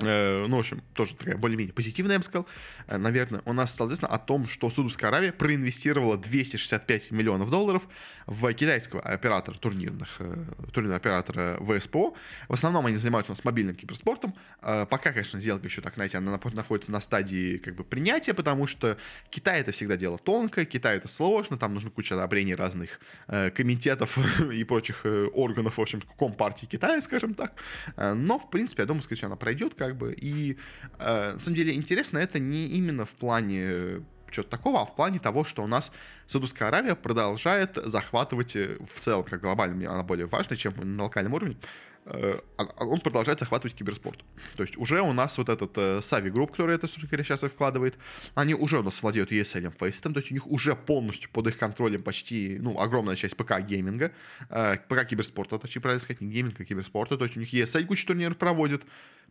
Э, ну, в общем, тоже такая более-менее позитивная, я бы сказал, э, наверное, у нас стало известно о том, что Саудовская Аравия проинвестировала 265 миллионов долларов в китайского оператора турнирных, э, турнирного оператора ВСПО. В основном они занимаются у нас мобильным киберспортом. Пока, конечно, сделка еще так, знаете, она находится на стадии как бы принятия, потому что Китай это всегда дело тонкое, Китай это сложно, там нужно куча одобрений разных комитетов и прочих органов, в общем, компартии Китая, скажем так. Но, в принципе, я думаю, всего, она пройдет, как бы. И, э, на самом деле, интересно это не именно в плане э, чего-то такого, а в плане того, что у нас Саудовская Аравия продолжает захватывать э, в целом, как глобально, она более важна, чем на локальном уровне, Э, а, а он продолжает захватывать киберспорт. То есть уже у нас вот этот Savvy Group, который это, собственно говоря, сейчас и вкладывает, они уже у нас владеют ESL Faceit, то есть у них уже полностью под их контролем почти, ну, огромная часть ПК-гейминга, ПК-киберспорта, точнее, правильно сказать, не гейминга, а киберспорта, то есть у них ESL кучу турниров проводит,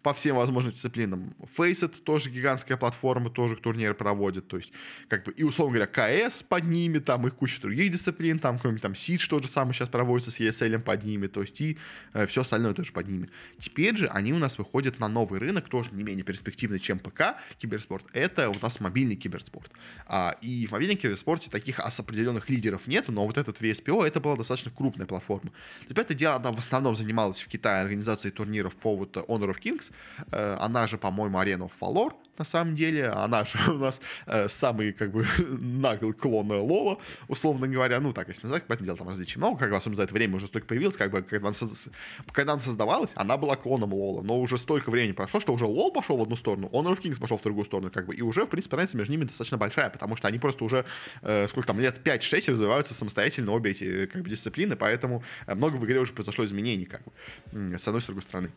по всем возможным дисциплинам. Faceit тоже гигантская платформа, тоже турниры проводит. То есть, как бы, и, условно говоря, КС под ними, там их куча других дисциплин, там, кроме там Сидж тот же самый сейчас проводится с ESL под ними, то есть, и э, все остальное тоже под ними. Теперь же они у нас выходят на новый рынок, тоже не менее перспективный, чем ПК киберспорт. Это у нас мобильный киберспорт. А, и в мобильном киберспорте таких определенных лидеров нет, но вот этот VSPO, это была достаточно крупная платформа. Теперь это дело, она в основном занималась в Китае организацией турниров по вот Honor of Kings, она же, по-моему, Арена Фалор, на самом деле. Она же у нас э, самый, как бы, наглый клон Лола, условно говоря. Ну, так, если назвать, поэтому дело там различий много, как бы, особенно за это время уже столько появилось, как бы, когда она, соз... когда она создавалась, она была клоном Лола, но уже столько времени прошло, что уже Лол пошел в одну сторону, Honor of Kings пошел в другую сторону, как бы, и уже, в принципе, разница между ними достаточно большая, потому что они просто уже, э, сколько там, лет 5-6 развиваются самостоятельно обе эти, как бы, дисциплины, поэтому э, много в игре уже произошло изменений, как бы, с одной с другой стороны.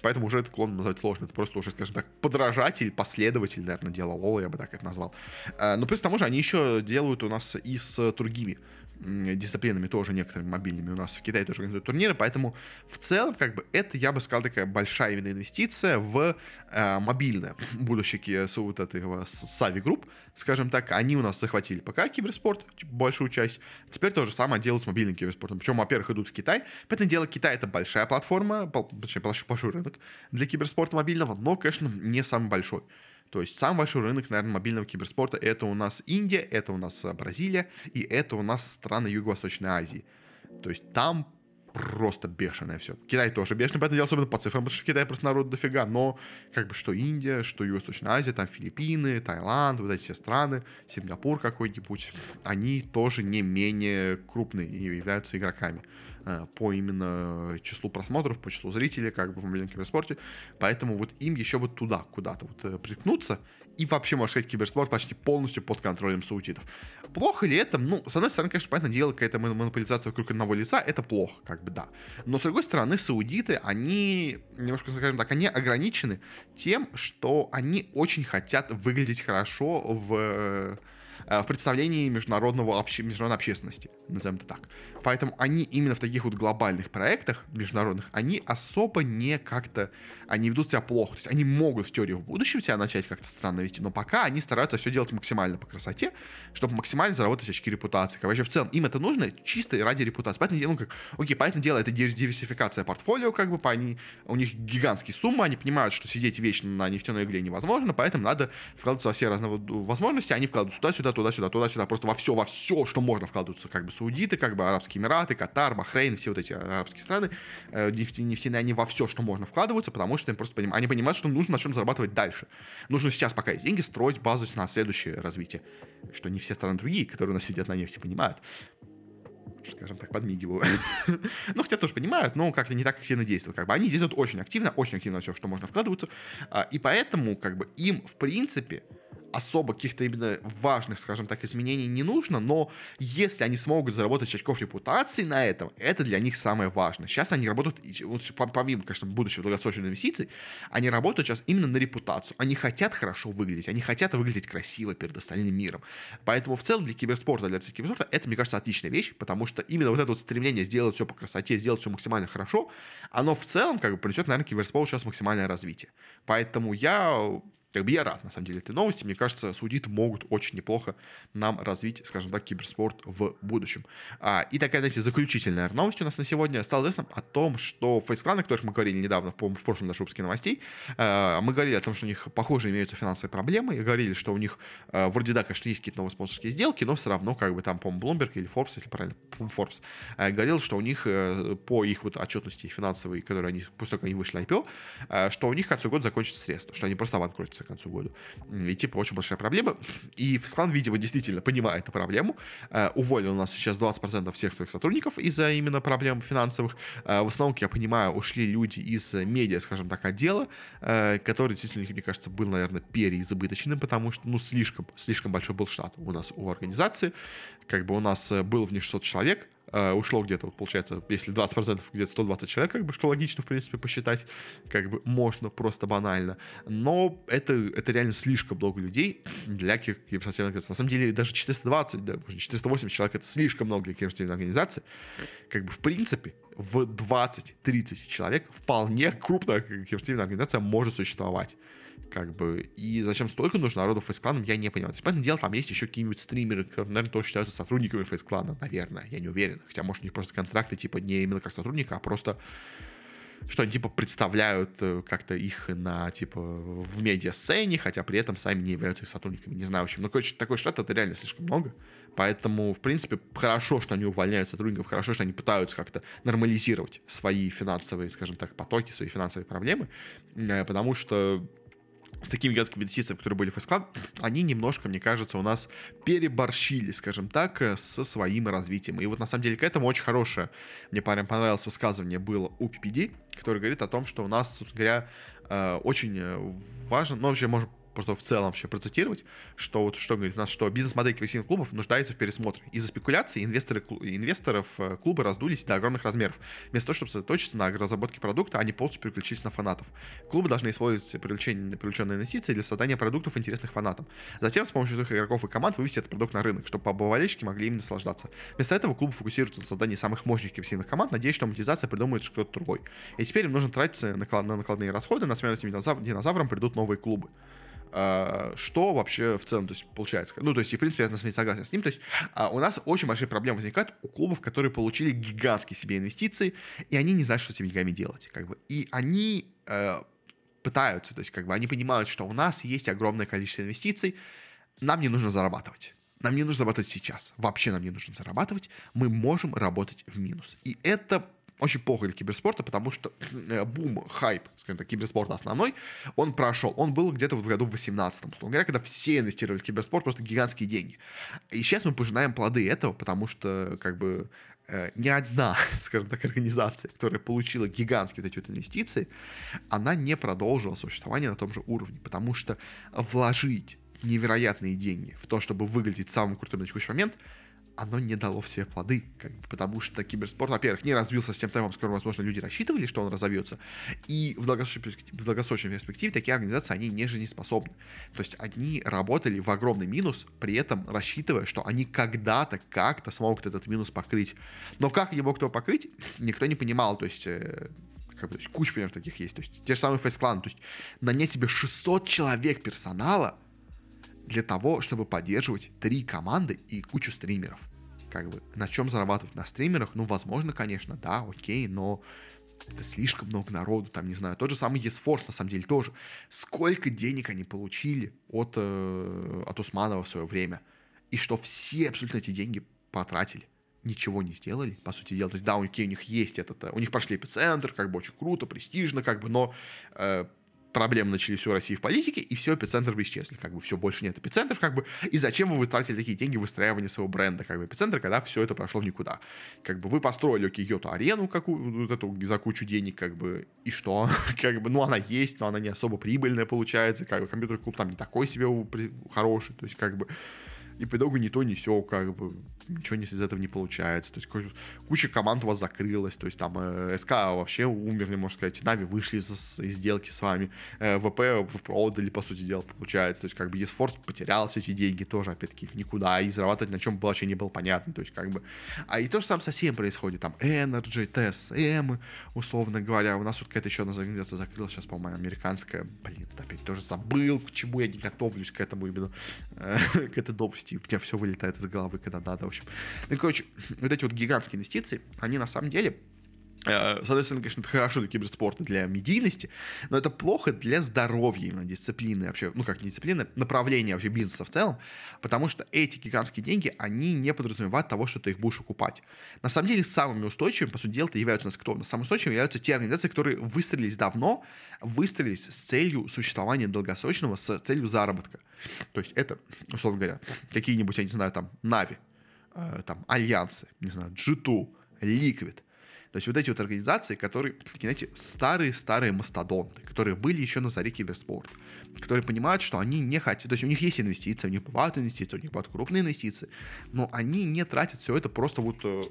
Поэтому уже этот клон назвать сложно, это просто уже, скажем так, подражатель, последователь, наверное, дела Лола, я бы так это назвал. Э, но плюс к тому же они еще делают у нас и с другими дисциплинами тоже некоторыми мобильными у нас в Китае тоже организуют турниры, поэтому в целом как бы это, я бы сказал, такая большая именно инвестиция в э, мобильное будущее вот этого Savvy Group, скажем так, они у нас захватили пока киберспорт, большую часть, теперь то же самое делают с мобильным киберспортом, причем, во-первых, идут в Китай, поэтому дело Китай это большая платформа, точнее, большой рынок для киберспорта мобильного, но, конечно, не самый большой. То есть самый большой рынок, наверное, мобильного киберспорта это у нас Индия, это у нас Бразилия и это у нас страны Юго-Восточной Азии. То есть там просто бешеное все. Китай тоже бешеный, поэтому дело особенно по цифрам, потому что в Китае просто народ дофига, но как бы что Индия, что Юго-Восточная Азия, там Филиппины, Таиланд, вот эти все страны, Сингапур какой-нибудь, они тоже не менее крупные и являются игроками. Э, по именно числу просмотров, по числу зрителей, как бы в мобильном киберспорте. Поэтому вот им еще вот туда, куда-то вот э, приткнуться. И вообще, можно сказать, киберспорт почти полностью под контролем саудитов. Плохо ли это? Ну, с одной стороны, конечно, понятное дело, какая-то монополизация вокруг одного лица, это плохо, как бы, да. Но, с другой стороны, саудиты, они, немножко, скажем так, они ограничены тем, что они очень хотят выглядеть хорошо в в представлении международного обще... международной общественности, назовем это так. Поэтому они именно в таких вот глобальных проектах международных, они особо не как-то они ведут себя плохо. То есть они могут в теории в будущем себя начать как-то странно вести, но пока они стараются все делать максимально по красоте, чтобы максимально заработать очки репутации. Вообще, в целом, им это нужно чисто ради репутации. Поэтому, ну, как, окей, поэтому дело, это диверсификация портфолио, как бы, по они, у них гигантские суммы, они понимают, что сидеть вечно на нефтяной игле невозможно, поэтому надо вкладываться во все разные возможности, они вкладывают сюда-сюда, туда-сюда, туда-сюда, просто во все, во все, что можно вкладываться, как бы, Саудиты, как бы, Арабские Эмираты, Катар, Бахрейн, все вот эти арабские страны, э, нефтяные, они во все, что можно вкладываются, потому что им просто поним... они понимают, что нужно на чем зарабатывать дальше. Нужно сейчас, пока есть деньги, строить базу на следующее развитие. Что не все страны другие, которые у нас сидят на нефти, понимают скажем так, подмигиваю. ну, хотя тоже понимают, но как-то не так сильно действуют. Как бы они действуют очень активно, очень активно все, что можно вкладываться. А, и поэтому, как бы, им, в принципе, особо каких-то именно важных, скажем так, изменений не нужно, но если они смогут заработать очков репутации на этом, это для них самое важное. Сейчас они работают, помимо, конечно, будущих долгосрочных инвестиций, они работают сейчас именно на репутацию. Они хотят хорошо выглядеть, они хотят выглядеть красиво перед остальным миром. Поэтому в целом для киберспорта, для киберспорта это, мне кажется, отличная вещь, потому что именно вот это вот стремление сделать все по красоте, сделать все максимально хорошо, оно в целом как бы принесет, наверное, киберспорту сейчас максимальное развитие. Поэтому я как бы я рад, на самом деле, этой новости. Мне кажется, судиты могут очень неплохо нам развить, скажем так, киберспорт в будущем. А, и такая, знаете, заключительная новость у нас на сегодня стала известна о том, что фейскланы, о которых мы говорили недавно, в, в прошлом нашем выпуске новостей, э, мы говорили о том, что у них, похоже, имеются финансовые проблемы, и говорили, что у них э, вроде, да, конечно, есть какие-то новые спонсорские сделки, но все равно, как бы там, по-моему, Bloomberg или Forbes, если правильно, Forbes, э, говорил, что у них э, по их вот отчетности финансовой, которые они, после того, как они вышли на IPO, э, что у них к концу года закончится средства, что они просто обанкротятся концу года. И типа очень большая проблема. И Фискан, видимо, действительно понимает эту проблему. Э, уволил у нас сейчас 20% всех своих сотрудников из-за именно проблем финансовых. Э, в основном, как я понимаю, ушли люди из медиа, скажем так, отдела, э, который действительно, мне кажется, был, наверное, переизбыточным, потому что, ну, слишком, слишком большой был штат у нас у организации. Как бы у нас был в ней 600 человек, Uh, ушло где-то, вот, получается, если 20%, где-то 120 человек, как бы, что логично, в принципе, посчитать, как бы можно, просто банально. Но это, это реально слишком много людей для киберспортивной организации. На самом деле, даже 420, да, 480 человек — это слишком много для киберспортивной организации. Как бы, в принципе, в 20-30 человек вполне крупная киберспортивная организация может существовать как бы, и зачем столько нужно народу фейс-кланом, я не понимаю. То есть, понятное дело, там есть еще какие-нибудь стримеры, которые, наверное, тоже считаются сотрудниками фейс-клана, наверное, я не уверен. Хотя, может, у них просто контракты, типа, не именно как сотрудника, а просто что они, типа, представляют э, как-то их на, типа, в медиа-сцене, хотя при этом сами не являются их сотрудниками. Не знаю, в общем. Но, короче, такой штат это реально слишком много. Поэтому, в принципе, хорошо, что они увольняют сотрудников, хорошо, что они пытаются как-то нормализировать свои финансовые, скажем так, потоки, свои финансовые проблемы, э, потому что с такими гигантскими инвестициями, которые были в Фэсклан, они немножко, мне кажется, у нас переборщили, скажем так, э, со своим развитием. И вот на самом деле к этому очень хорошее, мне прям понравилось высказывание было у PPD, который говорит о том, что у нас, собственно говоря, э, очень э, важно, ну, вообще, может, просто в целом вообще процитировать, что вот что говорит у нас, что бизнес-модель квестийных клубов нуждается в пересмотре. Из-за спекуляций инвесторы, инвесторов э, клуба раздулись до огромных размеров. Вместо того, чтобы сосредоточиться на разработке продукта, они полностью переключились на фанатов. Клубы должны использовать привлечение, привлеченные инвестиции для создания продуктов, интересных фанатам. Затем с помощью своих игроков и команд вывести этот продукт на рынок, чтобы болельщики могли им наслаждаться. Вместо этого клубы фокусируются на создании самых мощных киберсильных команд, надеясь, что монетизация придумает кто-то другой. И теперь им нужно тратиться на накладные расходы, на смену этим динозаврам придут новые клубы. А, что вообще в целом, то есть, получается? Ну, то есть, и, в принципе, я на самом согласен с ним. То есть, а, у нас очень большие проблемы возникают у клубов, которые получили гигантские себе инвестиции, и они не знают, что с этими деньгами делать. Как бы. И они э, пытаются, то есть, как бы, они понимают, что у нас есть огромное количество инвестиций, нам не нужно зарабатывать. Нам не нужно зарабатывать сейчас. Вообще нам не нужно зарабатывать. Мы можем работать в минус. И это очень плохо для киберспорта, потому что э, бум, хайп, скажем так, киберспорта основной, он прошел. Он был где-то в году в 18 условно говоря, когда все инвестировали в киберспорт, просто гигантские деньги. И сейчас мы пожинаем плоды этого, потому что, как бы, э, ни одна, скажем так, организация, которая получила гигантские вот эти вот инвестиции, она не продолжила существование на том же уровне, потому что вложить невероятные деньги в то, чтобы выглядеть самым крутым на текущий момент – оно не дало все плоды, как бы, потому что киберспорт, во-первых, не развился с тем темпом, с которым, возможно, люди рассчитывали, что он разовьется, и в долгосрочной, перспективе, в долгосрочной перспективе такие организации, они не жизнеспособны. То есть они работали в огромный минус, при этом рассчитывая, что они когда-то, как-то смогут этот минус покрыть. Но как они могут его покрыть, никто не понимал, то есть э, как бы, то есть куча примеров таких есть. То есть те же самые фейс-кланы. То есть нанять себе 600 человек персонала для того, чтобы поддерживать три команды и кучу стримеров как бы, на чем зарабатывать на стримерах, ну, возможно, конечно, да, окей, но это слишком много народу, там, не знаю, тот же самый eSforce, на самом деле, тоже. Сколько денег они получили от, э, от Усманова в свое время, и что все абсолютно эти деньги потратили ничего не сделали, по сути дела. То есть, да, них, у них есть этот, э, у них прошли эпицентр, как бы очень круто, престижно, как бы, но э, проблемы начались у России в политике, и все, эпицентр исчезли. Как бы все, больше нет эпицентров, как бы. И зачем вы тратили такие деньги в выстраивание своего бренда, как бы, эпицентр, когда все это прошло никуда. Как бы вы построили Киото арену, какую, вот эту, за кучу денег, как бы, и что? как бы, ну, она есть, но она не особо прибыльная получается, как бы, компьютерный клуб там не такой себе хороший, то есть, как бы, и по итогу ни то, ни все, как бы, ничего из этого не получается. То есть куча команд у вас закрылась, то есть там э, СК вообще умерли, можно сказать, Нави вышли из, из сделки с вами, э, ВП продали, по сути дела, получается. То есть как бы eSports потерял все эти деньги тоже, опять-таки, никуда, и зарабатывать на чем вообще не было понятно, то есть как бы... А и то же самое со всем происходит, там Energy, TSM, условно говоря, у нас вот какая-то еще одна организация закрылась, сейчас, по-моему, американская, блин, опять тоже забыл, к чему я не готовлюсь к этому именно, к этой новости, у меня все вылетает из головы, когда надо, в общем. Ну, короче, вот эти вот гигантские инвестиции, они на самом деле э, с одной стороны, конечно, это хорошо для киберспорта, для медийности, но это плохо для здоровья именно дисциплины вообще, ну как дисциплины, направления вообще бизнеса в целом, потому что эти гигантские деньги, они не подразумевают того, что ты их будешь окупать. На самом деле, самыми устойчивыми, по сути дела, являются у нас кто? Самыми устойчивыми являются те организации, которые выстрелились давно, выстрелились с целью существования долгосрочного, с целью заработка. То есть это, условно говоря, какие-нибудь, я не знаю, там, Нави, Э, там, альянсы, не знаю, G2, Liquid. То есть вот эти вот организации, которые, знаете, старые-старые мастодонты, которые были еще на заре киберспорта, которые понимают, что они не хотят, то есть у них есть инвестиции, у них бывают инвестиции, у них бывают крупные инвестиции, но они не тратят все это просто вот э,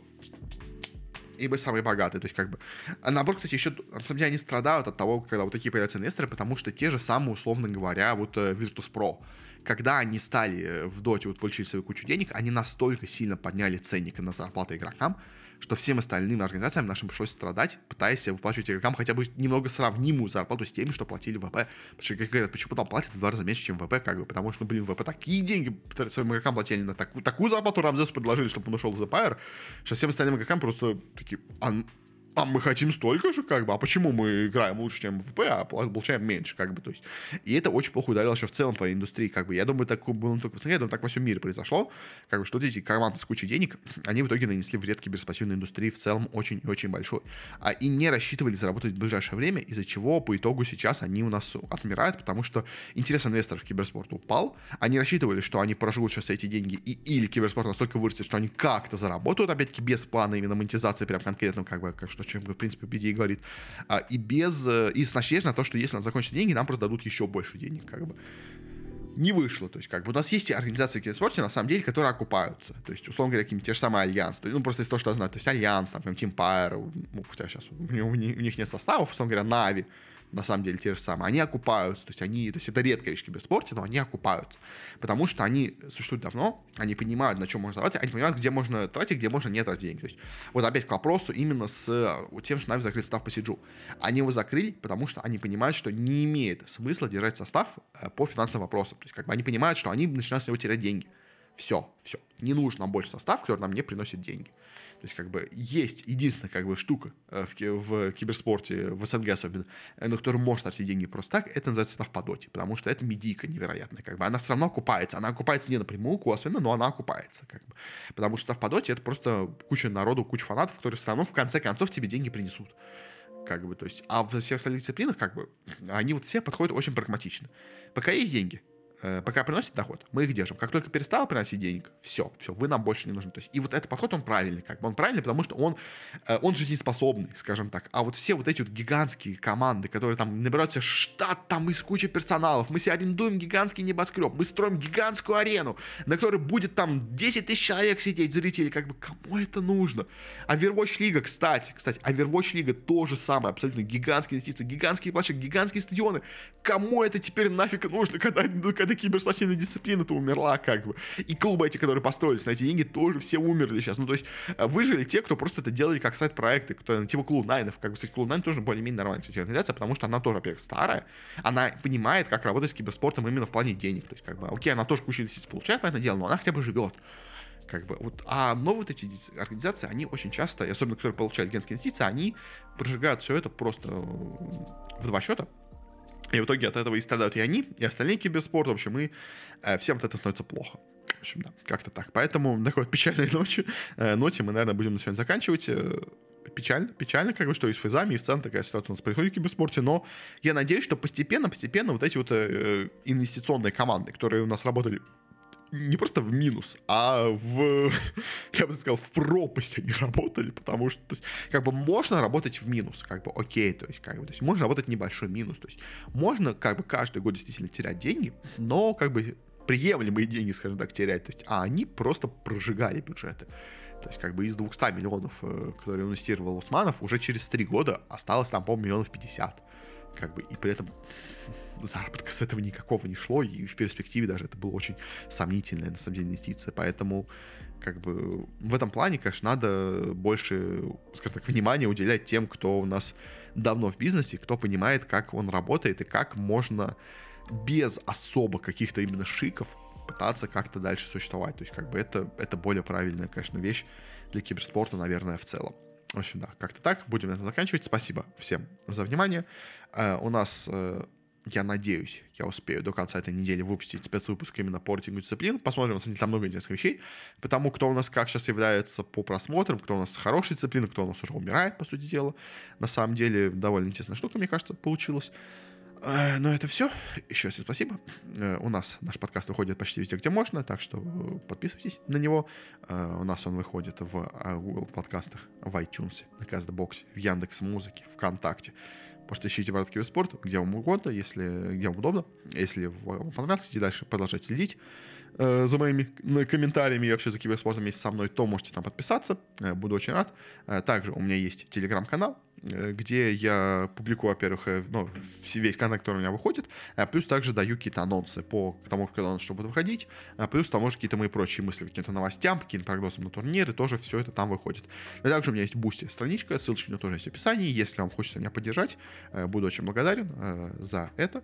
ибо самые богатые. То есть, как бы. А наоборот, кстати, еще на самом деле они страдают от того, когда вот такие появляются инвесторы, потому что те же самые, условно говоря, вот э, Virtus.pro когда они стали э, в доте, вот получили свою кучу денег, они настолько сильно подняли ценник на зарплаты игрокам, что всем остальным организациям нашим пришлось страдать, пытаясь выплачивать игрокам хотя бы немного сравнимую зарплату с теми, что платили ВП. Потому что, как говорят, почему там платят в два раза меньше, чем ВП, как бы, потому что, ну, блин, ВП такие деньги своим игрокам платили на такую, такую зарплату Рамзесу предложили, чтобы он ушел из Empire, что всем остальным игрокам просто такие, а, а мы хотим столько же, как бы, а почему мы играем лучше, чем ВП, а получаем меньше, как бы, то есть. И это очень плохо ударило еще в целом по индустрии, как бы. Я думаю, так было не только в СНГ, я так во всем мире произошло, как бы, что эти команды с кучей денег, они в итоге нанесли вред киберспортивной индустрии в целом очень и очень большой. А, и не рассчитывали заработать в ближайшее время, из-за чего по итогу сейчас они у нас отмирают, потому что интерес инвесторов в киберспорт упал, они рассчитывали, что они проживут сейчас эти деньги, и или киберспорт настолько вырастет, что они как-то заработают, опять-таки, без плана именно монетизации прям конкретно, как бы, как что, чем, в принципе, BD говорит, а, и без, э, и с надеждой на то, что если у нас закончатся деньги, нам просто дадут еще больше денег, как бы не вышло. То есть, как бы у нас есть организации в киберспорте, на самом деле, которые окупаются. То есть, условно говоря, какие-нибудь те же самые Альянс. Ну, просто из того, что я знаю. То есть, Альянс, там, Team Empire, ну, хотя сейчас у, у, у них нет составов, условно говоря, NaVi на самом деле те же самые, они окупаются, то есть они, то есть это редкая вещь в киберспорте, но они окупаются, потому что они существуют давно, они понимают, на чем можно тратить, они понимают, где можно тратить, где можно не тратить деньги. То есть вот опять к вопросу именно с тем, что Нави закрыли состав по Сиджу. Они его закрыли, потому что они понимают, что не имеет смысла держать состав э, по финансовым вопросам. То есть как бы они понимают, что они начинают с него терять деньги. Все, все. Не нужно нам больше состав, который нам не приносит деньги. То есть, как бы, есть единственная, как бы, штука э, в, в киберспорте, в СНГ особенно, э, на которую можно тратить деньги просто так, это называется став по доте, потому что это медийка невероятная, как бы, она все равно окупается, она окупается не напрямую, косвенно, но она окупается, как бы, потому что став по доте это просто куча народу, куча фанатов, которые все равно в конце концов тебе деньги принесут как бы, то есть, а в всех остальных дисциплинах, как бы, они вот все подходят очень прагматично. Пока есть деньги, пока приносит доход, мы их держим. Как только перестал приносить денег, все, все, вы нам больше не нужны. То есть, и вот этот подход, он правильный, как бы он правильный, потому что он, э, он жизнеспособный, скажем так. А вот все вот эти вот гигантские команды, которые там набирают себе штат там из кучи персоналов, мы себе арендуем гигантский небоскреб, мы строим гигантскую арену, на которой будет там 10 тысяч человек сидеть, зрителей, как бы, кому это нужно? Overwatch Лига, кстати, кстати, Overwatch Лига тоже самое, абсолютно гигантские инвестиции, гигантские площадки, гигантские стадионы. Кому это теперь нафиг нужно, когда, когда эта киберспортивная дисциплина-то умерла, как бы. И клубы эти, которые построились на эти деньги, тоже все умерли сейчас. Ну, то есть, э, выжили те, кто просто это делали как side-проекты, кто, типа Cloud9 ов. Как бы, кстати, Cloud9 тоже более-менее нормальная, кстати, организация, потому что она тоже, во-первых, старая, она понимает, как работать с киберспортом именно в плане денег. То есть, как бы, окей, она тоже кучу инвестиций получает, понятное дело, но она хотя бы живет как бы вот, а новые вот эти организации, они очень часто, особенно которые получают генские инвестиции, они прожигают все это просто в два счета, и в итоге от этого и страдают и они, и остальные киберспорт. В общем, и э, всем от этого становится плохо. В общем, да, как-то так. Поэтому на такой вот печальной ночи, э, ноте мы, наверное, будем на сегодня заканчивать. Э, печально, печально, как бы, что и с фейзами, и в целом такая ситуация у нас происходит в киберспорте, но я надеюсь, что постепенно, постепенно вот эти вот э, инвестиционные команды, которые у нас работали не просто в минус, а в, я бы сказал, в пропасть они работали, потому что, то есть, как бы можно работать в минус, как бы окей, то есть, как бы, то есть, можно работать небольшой минус, то есть, можно, как бы, каждый год действительно терять деньги, но, как бы, приемлемые деньги, скажем так, терять, то есть, а они просто прожигали бюджеты. То есть, как бы из 200 миллионов, э, которые инвестировал Усманов, уже через 3 года осталось там, по-моему, миллионов 50. Как бы, и при этом заработка с этого никакого не шло, и в перспективе даже это была очень сомнительная, на самом деле, инвестиция. Поэтому, как бы, в этом плане, конечно, надо больше, скажем так, внимания уделять тем, кто у нас давно в бизнесе, кто понимает, как он работает и как можно без особо каких-то именно шиков пытаться как-то дальше существовать. То есть, как бы, это, это более правильная, конечно, вещь для киберспорта, наверное, в целом. В общем, да, как-то так. Будем на этом заканчивать. Спасибо всем за внимание. Uh, у нас uh, я надеюсь, я успею до конца этой недели выпустить спецвыпуск именно по рейтингу дисциплин. Посмотрим, на самом там много интересных вещей. Потому кто у нас как сейчас является по просмотрам, кто у нас хороший дисциплина, кто у нас уже умирает, по сути дела. На самом деле, довольно интересная штука, мне кажется, получилась. Э, но это все. Еще раз спасибо. Э, у нас наш подкаст выходит почти везде, где можно, так что подписывайтесь на него. Э, у нас он выходит в Google подкастах, в iTunes, на CastBox, в Яндекс Музыке, ВКонтакте. Просто ищите Барат Киберспорт, где вам угодно, если, где вам удобно. Если вам понравилось, идите дальше, продолжать следить э, за моими комментариями и вообще за киберспортом вместе со мной, то можете там подписаться. Э, буду очень рад. Э, также у меня есть телеграм-канал, где я публикую, во-первых, э, ну, весь контент, который у меня выходит, а плюс также даю какие-то анонсы по тому, когда он что будет выходить, а плюс там, может, какие-то мои прочие мысли, каким-то новостям, каким-то прогнозам на турниры, тоже все это там выходит. И также у меня есть Boosty страничка, ссылочки на тоже есть в описании, если вам хочется меня поддержать, э, буду очень благодарен за это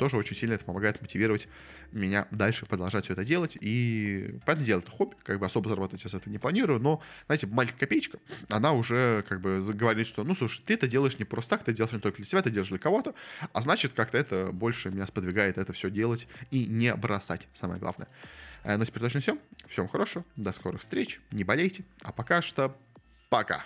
тоже очень сильно это помогает мотивировать меня дальше продолжать все это делать. И, понятное дело, это хобби, как бы особо зарабатывать я с этого не планирую, но, знаете, маленькая копеечка, она уже как бы говорит, что, ну, слушай, ты это делаешь не просто так, ты делаешь не только для себя, ты делаешь для кого-то, а значит, как-то это больше меня сподвигает это все делать и не бросать, самое главное. Э, на теперь точно все. Всем хорошего, до скорых встреч, не болейте, а пока что пока.